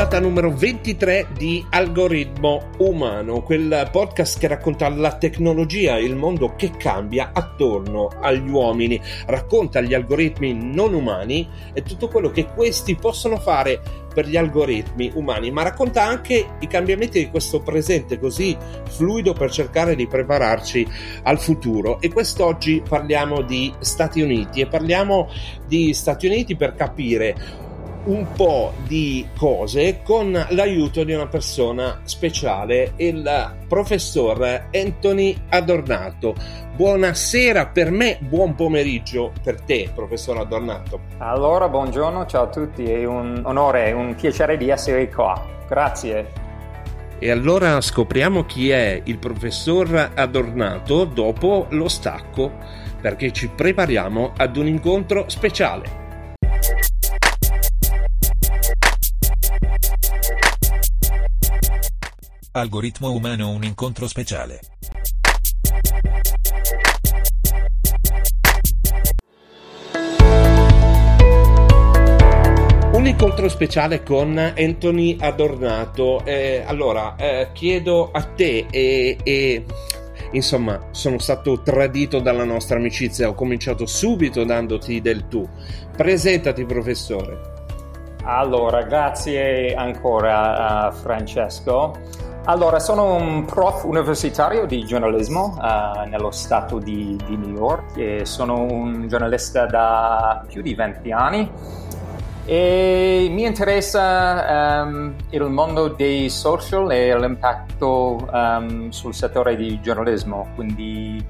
Puntata numero 23 di Algoritmo Umano, quel podcast che racconta la tecnologia il mondo che cambia attorno agli uomini, racconta gli algoritmi non umani e tutto quello che questi possono fare per gli algoritmi umani, ma racconta anche i cambiamenti di questo presente così fluido per cercare di prepararci al futuro. E quest'oggi parliamo di Stati Uniti e parliamo di Stati Uniti per capire un po' di cose con l'aiuto di una persona speciale, il professor Anthony Adornato. Buonasera per me, buon pomeriggio per te, professor Adornato. Allora, buongiorno, ciao a tutti, è un onore, è un piacere di essere qua. Grazie. E allora scopriamo chi è il professor Adornato dopo lo stacco, perché ci prepariamo ad un incontro speciale. Algoritmo umano un incontro speciale. Un incontro speciale con Anthony Adornato. Eh, allora, eh, chiedo a te e, e insomma, sono stato tradito dalla nostra amicizia. Ho cominciato subito dandoti del tu. Presentati, professore. Allora, grazie ancora a Francesco. Allora, sono un prof universitario di giornalismo uh, nello stato di, di, New York e sono un giornalista da più di 20 anni. E mi interessa um, il mondo dei social e l'impatto um, sul settore di giornalismo, quindi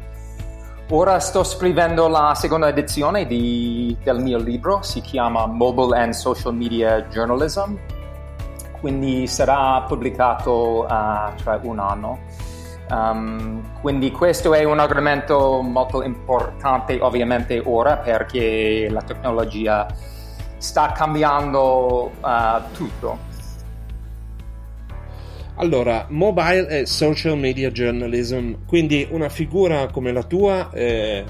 ora sto scrivendo la seconda edizione di, del mio libro, si chiama Mobile and Social Media Journalism quindi sarà pubblicato uh, tra un anno. Um, quindi questo è un argomento molto importante ovviamente ora perché la tecnologia sta cambiando uh, tutto. Allora, mobile e social media journalism, quindi una figura come la tua, eh,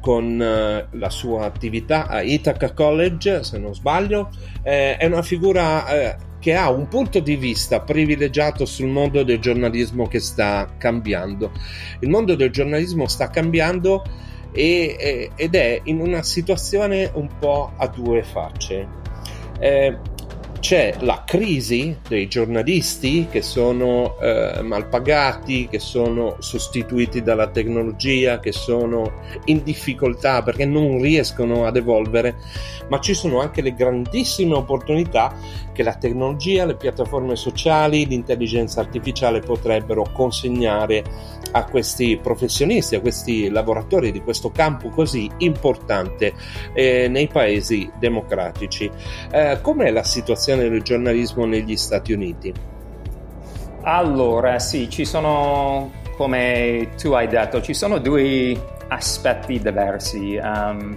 con eh, la sua attività a Ithaca College, se non sbaglio, eh, è una figura eh, che ha un punto di vista privilegiato sul mondo del giornalismo che sta cambiando. Il mondo del giornalismo sta cambiando e, ed è in una situazione un po' a due facce. Eh, c'è la crisi dei giornalisti che sono eh, malpagati, che sono sostituiti dalla tecnologia, che sono in difficoltà perché non riescono ad evolvere, ma ci sono anche le grandissime opportunità che la tecnologia, le piattaforme sociali, l'intelligenza artificiale potrebbero consegnare a questi professionisti, a questi lavoratori di questo campo così importante eh, nei paesi democratici. Eh, com'è la situazione del giornalismo negli Stati Uniti? Allora, sì, ci sono, come tu hai detto, ci sono due aspetti diversi. Um,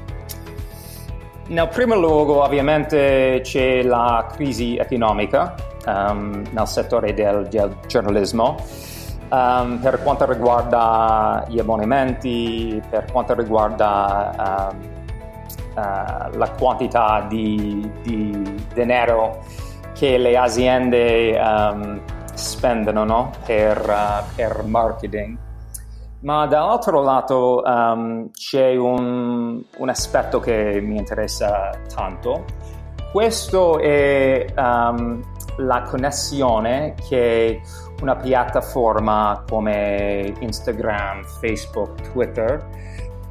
nel primo luogo, ovviamente, c'è la crisi economica um, nel settore del, del giornalismo Um, per quanto riguarda gli abbonamenti, per quanto riguarda um, uh, la quantità di, di, denaro che le aziende um, spendono no? per, uh, per, marketing. Ma dall'altro lato c'è un, un, aspetto che mi interessa tanto. Questo è la connessione che una piattaforma come Instagram, Facebook, Twitter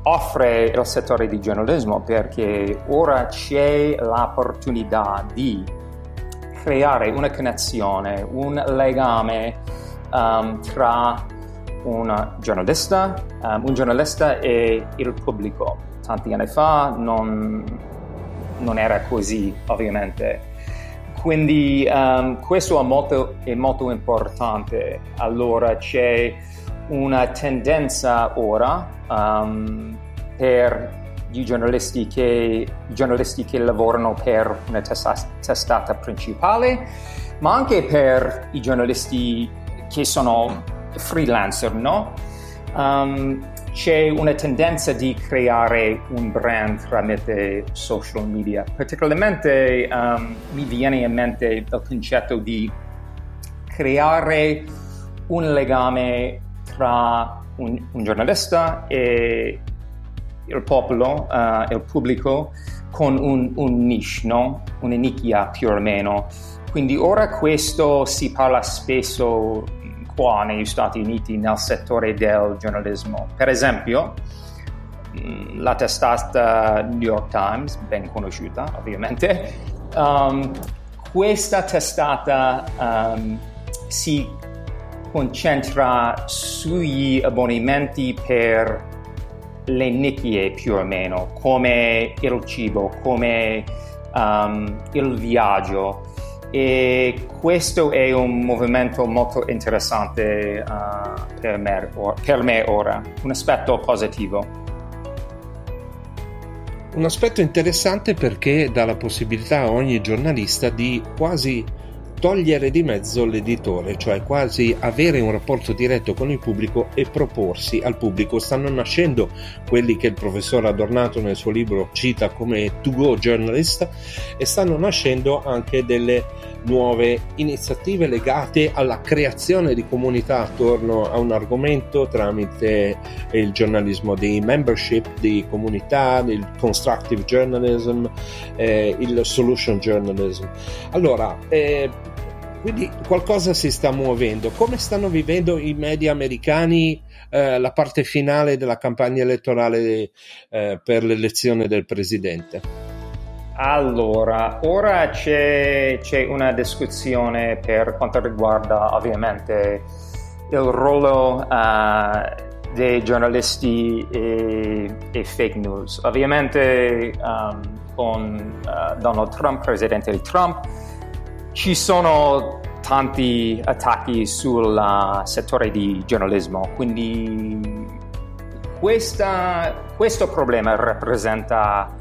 offre il settore di giornalismo perché ora c'è l'opportunità di creare una connessione, un legame um, tra un giornalista, um, un giornalista e il pubblico. Tanti anni fa non, non era così, ovviamente. Quindi um, questo è molto, è molto importante. Allora c'è una tendenza ora um, per i giornalisti che, giornalisti che lavorano per una testata principale, ma anche per i giornalisti che sono freelancer, no? Um, c'è una tendenza di creare un brand tramite social media. Particolarmente um, mi viene in mente il concetto di creare un legame tra un, un giornalista e il popolo, uh, il pubblico, con un, un niche, no? una nicchia più o meno. Quindi ora questo si parla spesso qua negli Stati Uniti nel settore del giornalismo. Per esempio, mm, la testata New York Times, ben conosciuta ovviamente, um, questa testata um, si concentra sugli abbonamenti per le nicchie più o meno, come il cibo, come um, il viaggio, e questo è un movimento molto interessante uh, per, me, per me ora, un aspetto positivo. Un aspetto interessante perché dà la possibilità a ogni giornalista di quasi togliere di mezzo l'editore, cioè quasi avere un rapporto diretto con il pubblico e proporsi al pubblico. Stanno nascendo quelli che il professor Adornato nel suo libro cita come to go journalist e stanno nascendo anche delle nuove iniziative legate alla creazione di comunità attorno a un argomento tramite il giornalismo di membership, di comunità, il constructive journalism, eh, il solution journalism. Allora, eh, quindi qualcosa si sta muovendo. Come stanno vivendo i media americani eh, la parte finale della campagna elettorale eh, per l'elezione del presidente? Allora, ora c'è, c'è, una discussione per quanto riguarda ovviamente il ruolo uh, dei giornalisti e, e, fake news. Ovviamente um, con uh, Donald Trump, presidente di Trump, ci sono tanti attacchi sul uh, settore di giornalismo, quindi questa, questo problema rappresenta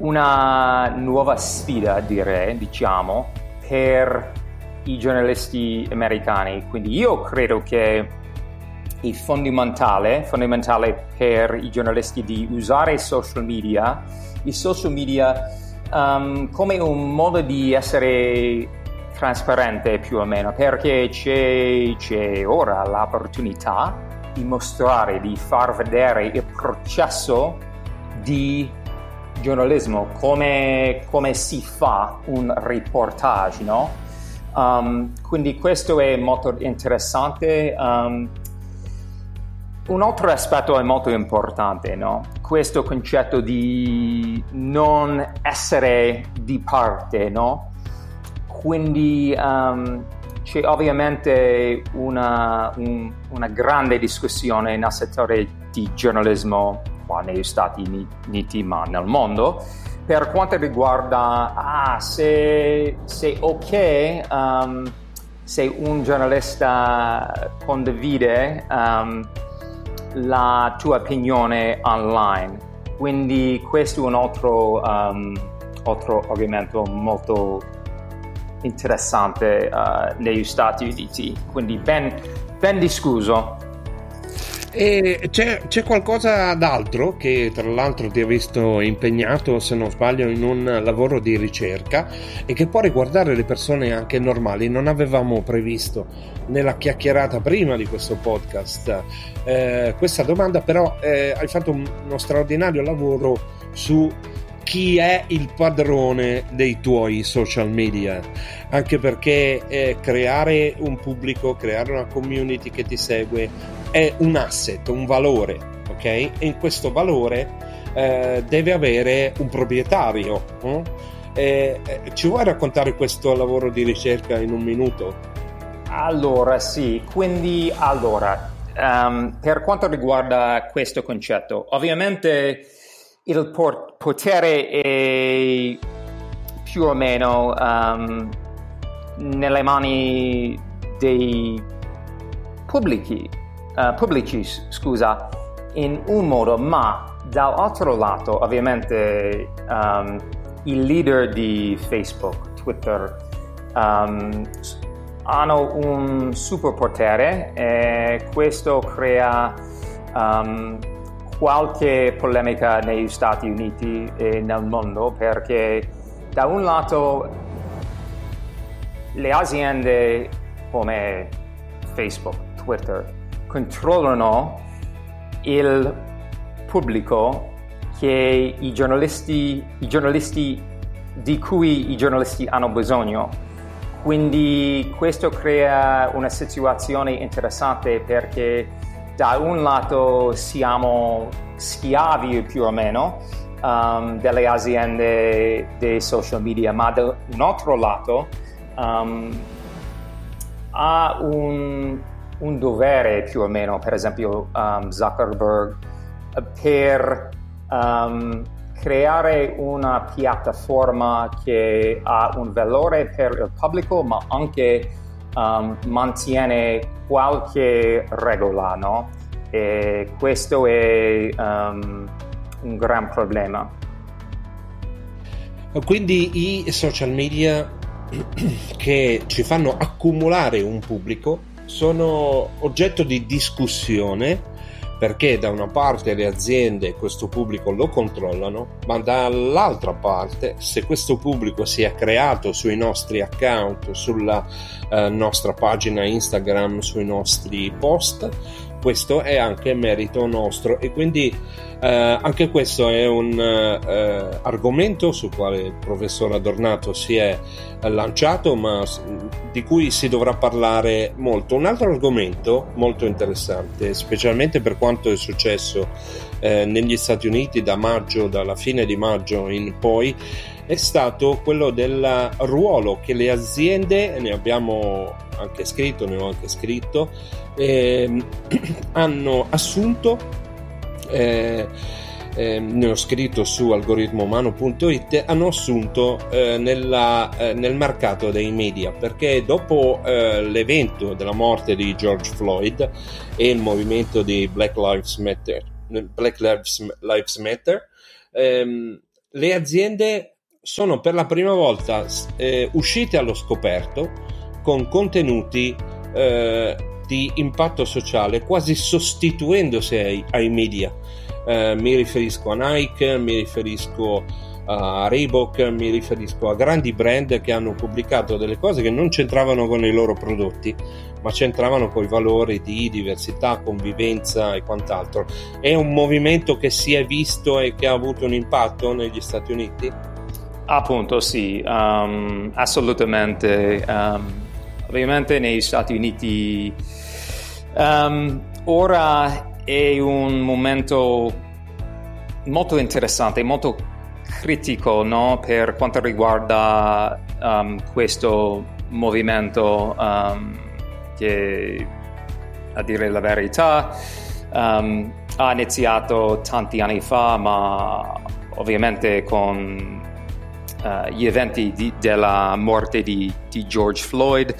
una nuova sfida, direi, diciamo, per i giornalisti americani. Quindi io credo che è fondamentale, fondamentale per i giornalisti di usare i social media, i social media um, come un modo di essere trasparente più o meno, perché c'è, c'è ora l'opportunità di mostrare, di far vedere il processo di giornalismo, come, come si fa un reportage, no? Um, quindi questo è molto interessante. Um, un altro aspetto è molto importante, no? Questo concetto di non essere di parte, no? Quindi um, c'è ovviamente una, un, una grande discussione nel settore di giornalismo qua negli Stati Uniti ma nel mondo. Per quanto riguarda ah, se, se ok um, se un giornalista condivide um, la tua opinione online. Quindi questo è un altro, um, altro argomento molto interessante uh, negli Stati Uniti. Quindi ben, ben discusso e c'è, c'è, qualcosa d'altro che tra l'altro ti ha visto impegnato, se non sbaglio, in un lavoro di ricerca e che può riguardare le persone anche normali. Non avevamo previsto nella chiacchierata prima di questo podcast eh, questa domanda, però eh, hai fatto uno straordinario lavoro su chi è il padrone dei tuoi social media, anche perché eh, creare un pubblico, creare una community che ti segue è un asset, un valore, ok? E in questo valore eh, deve avere un proprietario. Eh? E, ci vuoi raccontare questo lavoro di ricerca in un minuto? Allora, sì, quindi allora, um, per quanto riguarda questo concetto, ovviamente il potere è più o meno um, nelle mani dei pubblici, uh, pubblici, scusa, in un modo, ma dall'altro lato, ovviamente, um, i leader di Facebook, Twitter, um, hanno un superpotere e questo crea um, qualche polemica negli Stati Uniti e nel mondo perché da un lato le aziende come Facebook, Twitter controllano il pubblico che i giornalisti, i giornalisti di cui i giornalisti hanno bisogno. Quindi questo crea una situazione interessante perché da un lato siamo schiavi più o meno um, delle aziende dei social media, ma da un altro lato um, ha un, un, dovere più o meno, per esempio um, Zuckerberg per um, creare una piattaforma che ha un valore per il pubblico ma anche um, mantiene qualche regola, no? E questo è um, un gran problema. Quindi i social media che ci fanno accumulare un pubblico sono oggetto di discussione perché da una parte le aziende questo pubblico lo controllano, ma dall'altra parte se questo pubblico si è creato sui nostri account, sulla eh, nostra pagina Instagram, sui nostri post, questo è anche merito nostro e quindi eh, anche questo è un eh, argomento sul quale il professor Adornato si è lanciato ma di cui si dovrà parlare molto. Un altro argomento molto interessante, specialmente per quanto è successo eh, negli Stati Uniti da maggio, dalla fine di maggio in poi, è stato quello del ruolo che le aziende, ne abbiamo anche scritto, ne ho anche scritto, eh, hanno assunto. Eh, eh, ne ho scritto su algoritmoumano.it hanno assunto eh, nella, eh, nel mercato dei media perché dopo eh, l'evento della morte di George Floyd e il movimento di Black Lives Matter, Black Lives, Lives Matter ehm, le aziende sono per la prima volta eh, uscite allo scoperto con contenuti eh, di impatto sociale quasi sostituendosi ai, ai media. Eh, mi riferisco a Nike, mi riferisco a Reebok, mi riferisco a grandi brand che hanno pubblicato delle cose che non c'entravano con i loro prodotti, ma c'entravano con i valori di diversità, convivenza e quant'altro. È un movimento che si è visto e che ha avuto un impatto negli Stati Uniti? Appunto sì, um, assolutamente. Um, ovviamente negli Stati Uniti um, ora è un momento molto interessante, molto critico no? per quanto riguarda questo movimento che, a dire la verità, ha iniziato tanti anni fa, ma ovviamente con uh, gli eventi di, della morte di, di George Floyd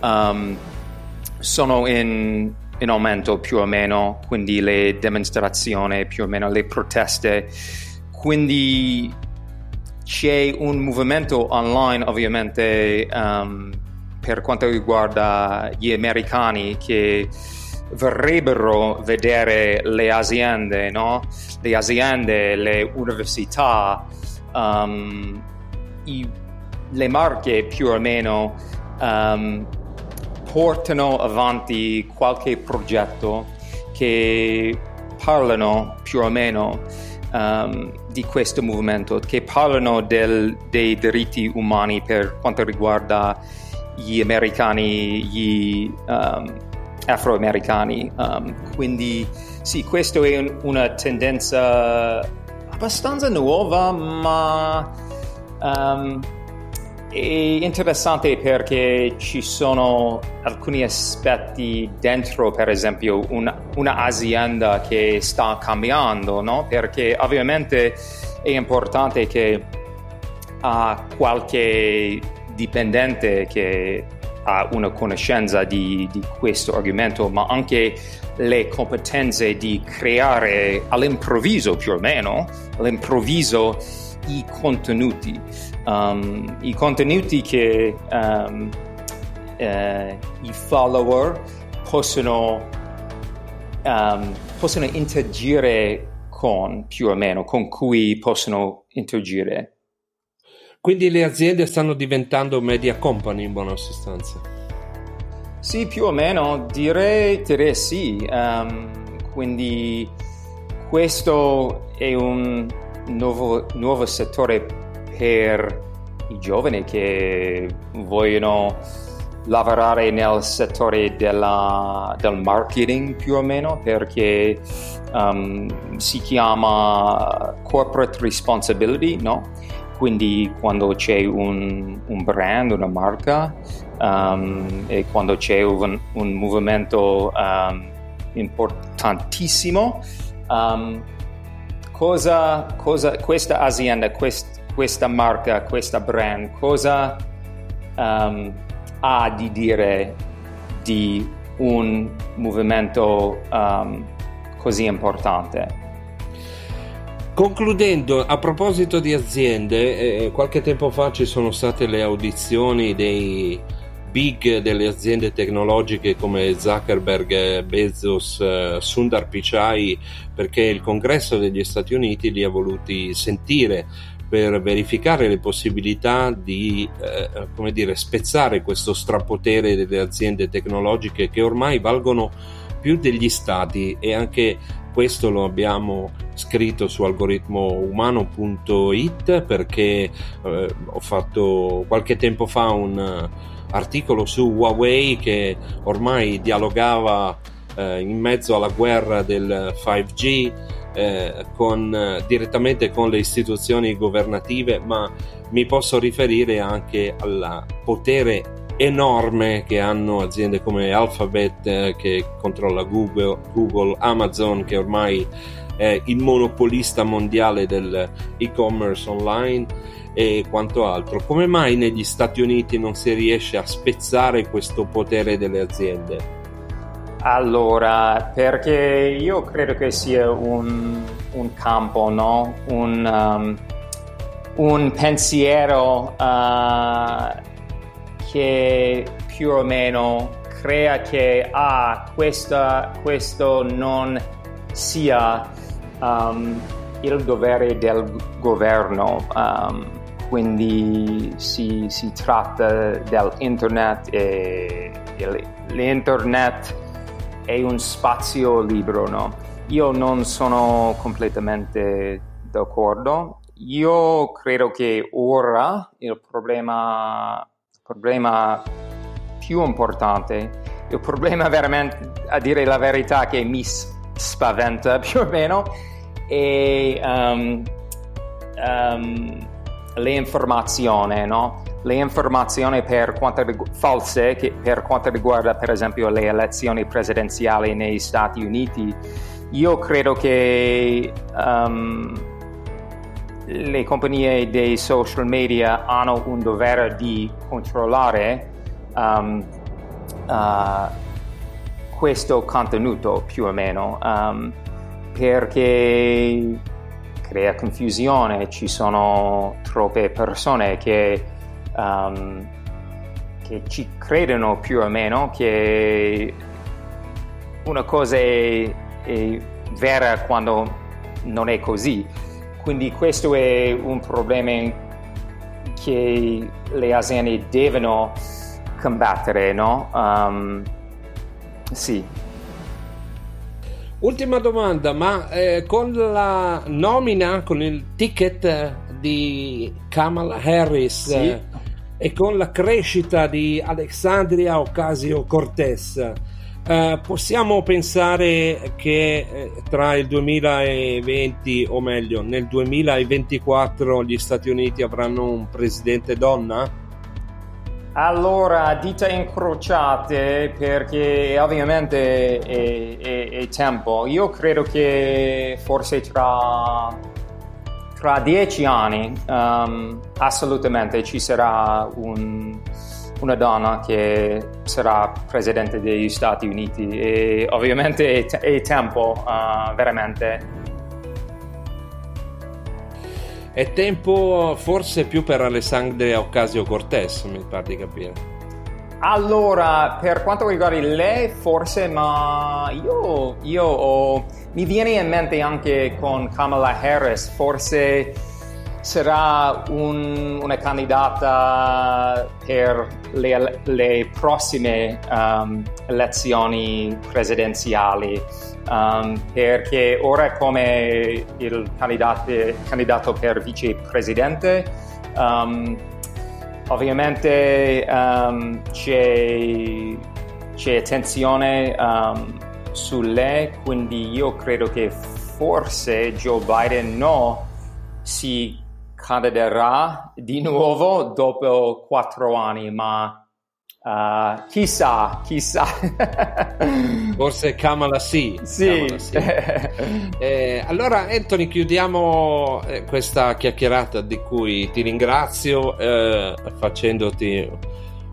um, sono in, in, aumento più o meno, quindi le dimostrazioni, più o meno le proteste. Quindi c'è un movimento online ovviamente um, per quanto riguarda gli americani che vorrebbero vedere le aziende, no? le aziende, le università um, i, le marche più o meno um, portano avanti qualche progetto che parlano più o meno um, di questo movimento, che parlano del, dei diritti umani per quanto riguarda gli americani, gli um, afroamericani. Um, quindi sì, questa è un, una tendenza abbastanza nuova, ma um, è interessante perché ci sono alcuni aspetti dentro, per esempio, una, un'azienda che sta cambiando, no? Perché ovviamente è importante che ha qualche dipendente che ha una conoscenza di, di, questo argomento, ma anche le competenze di creare all'improvviso più o meno, all'improvviso i contenuti, um, i contenuti che um, eh, i follower possono, um, possono interagire con più o meno, con cui possono interagire quindi le aziende stanno diventando media company in buona sostanza. Sì, più o meno, direi, direi sì. Um, quindi questo è un nuovo, nuovo settore per i giovani che vogliono lavorare nel settore della, del marketing più o meno perché um, si chiama corporate responsibility, no? Quindi quando c'è un, un brand, una marca um, e quando c'è un, un movimento um, importantissimo, um, cosa, cosa, questa azienda, quest, questa marca, questa brand, cosa ha di dire di un movimento così importante? Concludendo, a proposito di aziende, eh, qualche tempo fa ci sono state le audizioni dei big delle aziende tecnologiche come Zuckerberg, Bezos, eh, Sundar Pichai, perché il congresso degli Stati Uniti li ha voluti sentire per verificare le possibilità di eh, come dire, spezzare questo strapotere delle aziende tecnologiche che ormai valgono più degli stati. E anche questo lo abbiamo scritto su algoritmoumano.it perché eh, ho fatto qualche tempo fa un articolo su Huawei che ormai dialogava eh, in mezzo alla guerra del 5G eh, con, direttamente con le istituzioni governative, ma mi posso riferire anche al potere enorme che hanno aziende come Alphabet eh, che controlla Google, Google, Amazon che ormai è il monopolista mondiale dell'e-commerce online e quanto altro. Come mai negli Stati Uniti non si riesce a spezzare questo potere delle aziende? Allora, perché io credo che sia un, un campo, no? un, um, un pensiero uh, che più o meno crea che ah, questa, questo non sia um, il dovere del governo. Um, quindi si, si, tratta dell'internet e l'internet è un spazio libero. No? Io non sono completamente d'accordo. Io credo che ora il problema problema più importante, il problema veramente, a dire la verità, che mi spaventa più o meno, è um, um, le informazioni, no? Le informazioni per quanto, false che per quanto riguarda per esempio le elezioni presidenziali negli Stati Uniti. Io credo che um, le compagnie dei social media hanno un dovere di controllare um, uh, questo contenuto più o meno um, perché crea confusione, ci sono troppe persone che, um, che ci credono più o meno che una cosa è, è vera quando non è così quindi questo è un problema che le aziende devono combattere, no? Um, sì. Ultima domanda, ma eh, con la nomina, con il ticket di Kamala Harris sì. eh, e con la crescita di Alexandria Ocasio Cortez, Uh, possiamo pensare che eh, tra il 2020 o meglio nel 2024 gli Stati Uniti avranno un presidente donna? Allora, dita incrociate perché ovviamente è, è, è tempo. Io credo che forse tra, tra dieci anni um, assolutamente ci sarà un una donna che sarà presidente degli Stati Uniti e ovviamente è, è tempo uh, veramente. È tempo forse più per Alessandria Ocasio-Cortez, mi pare di capire. Allora, per quanto riguarda lei, forse, ma io, io ho, mi viene in mente anche con Kamala Harris, forse sarà un, una candidata per le, le prossime um, elezioni presidenziali um, perché ora come il candidato, per vicepresidente. Um, ovviamente um, c'è, c'è, attenzione su lei quindi io credo che forse Joe Biden no si candiderà di nuovo dopo quattro anni, ma uh, chissà, chissà. Forse Kamala sì. Sì. Kamala sì. eh, allora Anthony, chiudiamo eh, questa chiacchierata di cui ti ringrazio eh, facendoti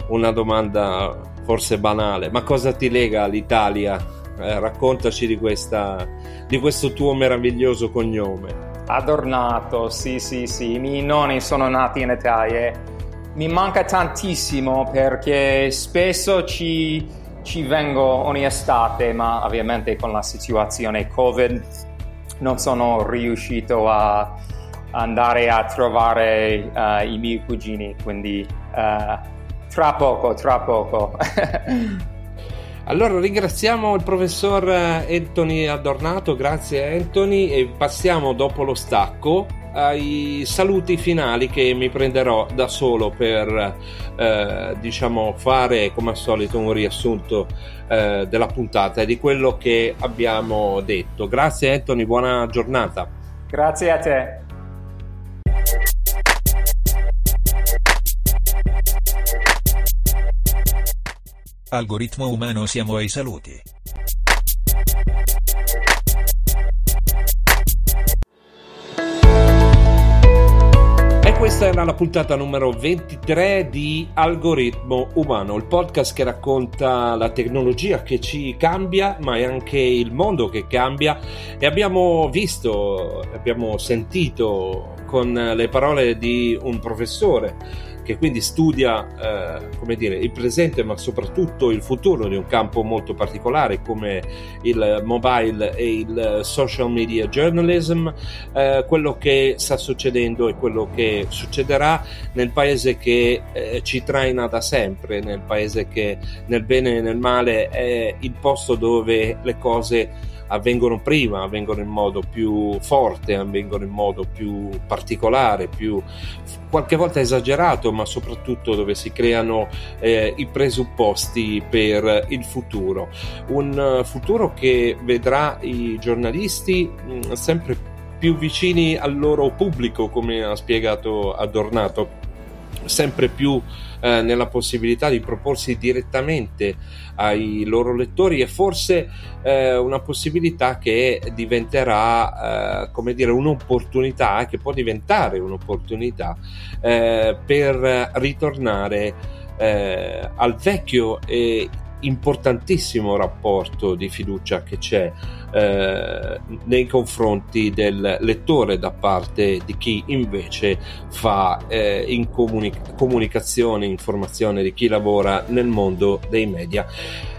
una domanda forse banale, ma cosa ti lega all'Italia? Eh, raccontaci di, questa, di questo tuo meraviglioso cognome. Adornato, sì, sì, sì. I miei nonni sono nati in Italia. Mi manca tantissimo perché spesso ci, ci vengo ogni estate, ma ovviamente con la situazione Covid non sono riuscito a andare a trovare uh, i miei cugini, quindi uh, tra poco, tra poco. Allora ringraziamo il professor eh, Anthony Adornato, grazie Anthony e passiamo dopo lo stacco ai saluti finali che mi prenderò da solo per eh, diciamo fare come al solito un riassunto eh, della puntata e di quello che abbiamo detto. Grazie Anthony, buona giornata. Grazie a te. Algoritmo umano siamo ai saluti. Questa era la puntata numero 23 di Algoritmo Umano, il podcast che racconta la tecnologia che ci cambia, ma è anche il mondo che cambia. E abbiamo visto, abbiamo sentito con le parole di un professore che quindi studia eh, come dire, il presente ma soprattutto il futuro di un campo molto particolare come il mobile e il social media journalism, eh, quello che sta succedendo e quello che succederà nel paese che eh, ci traina da sempre, nel paese che nel bene e nel male è il posto dove le cose avvengono prima, avvengono in modo più forte, avvengono in modo più particolare, più qualche volta esagerato, ma soprattutto dove si creano eh, i presupposti per il futuro. Un futuro che vedrà i giornalisti mh, mm, sempre più vicini al loro pubblico, come ha spiegato Adornato, sempre più eh, nella possibilità di proporsi direttamente ai loro lettori e forse eh, una possibilità che diventerà eh, come dire un'opportunità che può diventare un'opportunità eh, per ritornare eh, al vecchio e importantissimo rapporto di fiducia che c'è eh, nei confronti del lettore da parte di chi invece fa eh, in comunic- comunicazione, informazione di chi lavora nel mondo dei media.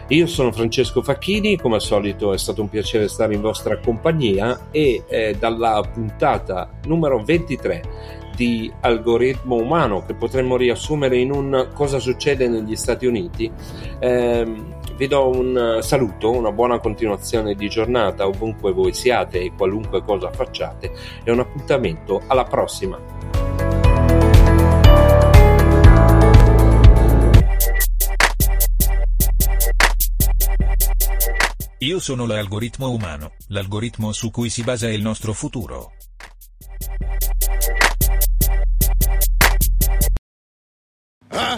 Io sono Francesco Facchini, come al solito è stato un piacere stare in vostra compagnia e eh, dalla puntata numero 23 di algoritmo umano che potremmo riassumere in un cosa succede negli Stati Uniti. Eh, vi do un saluto, una buona continuazione di giornata ovunque voi siate e qualunque cosa facciate e un appuntamento alla prossima. Io sono l'algoritmo umano, l'algoritmo su cui si basa il nostro futuro.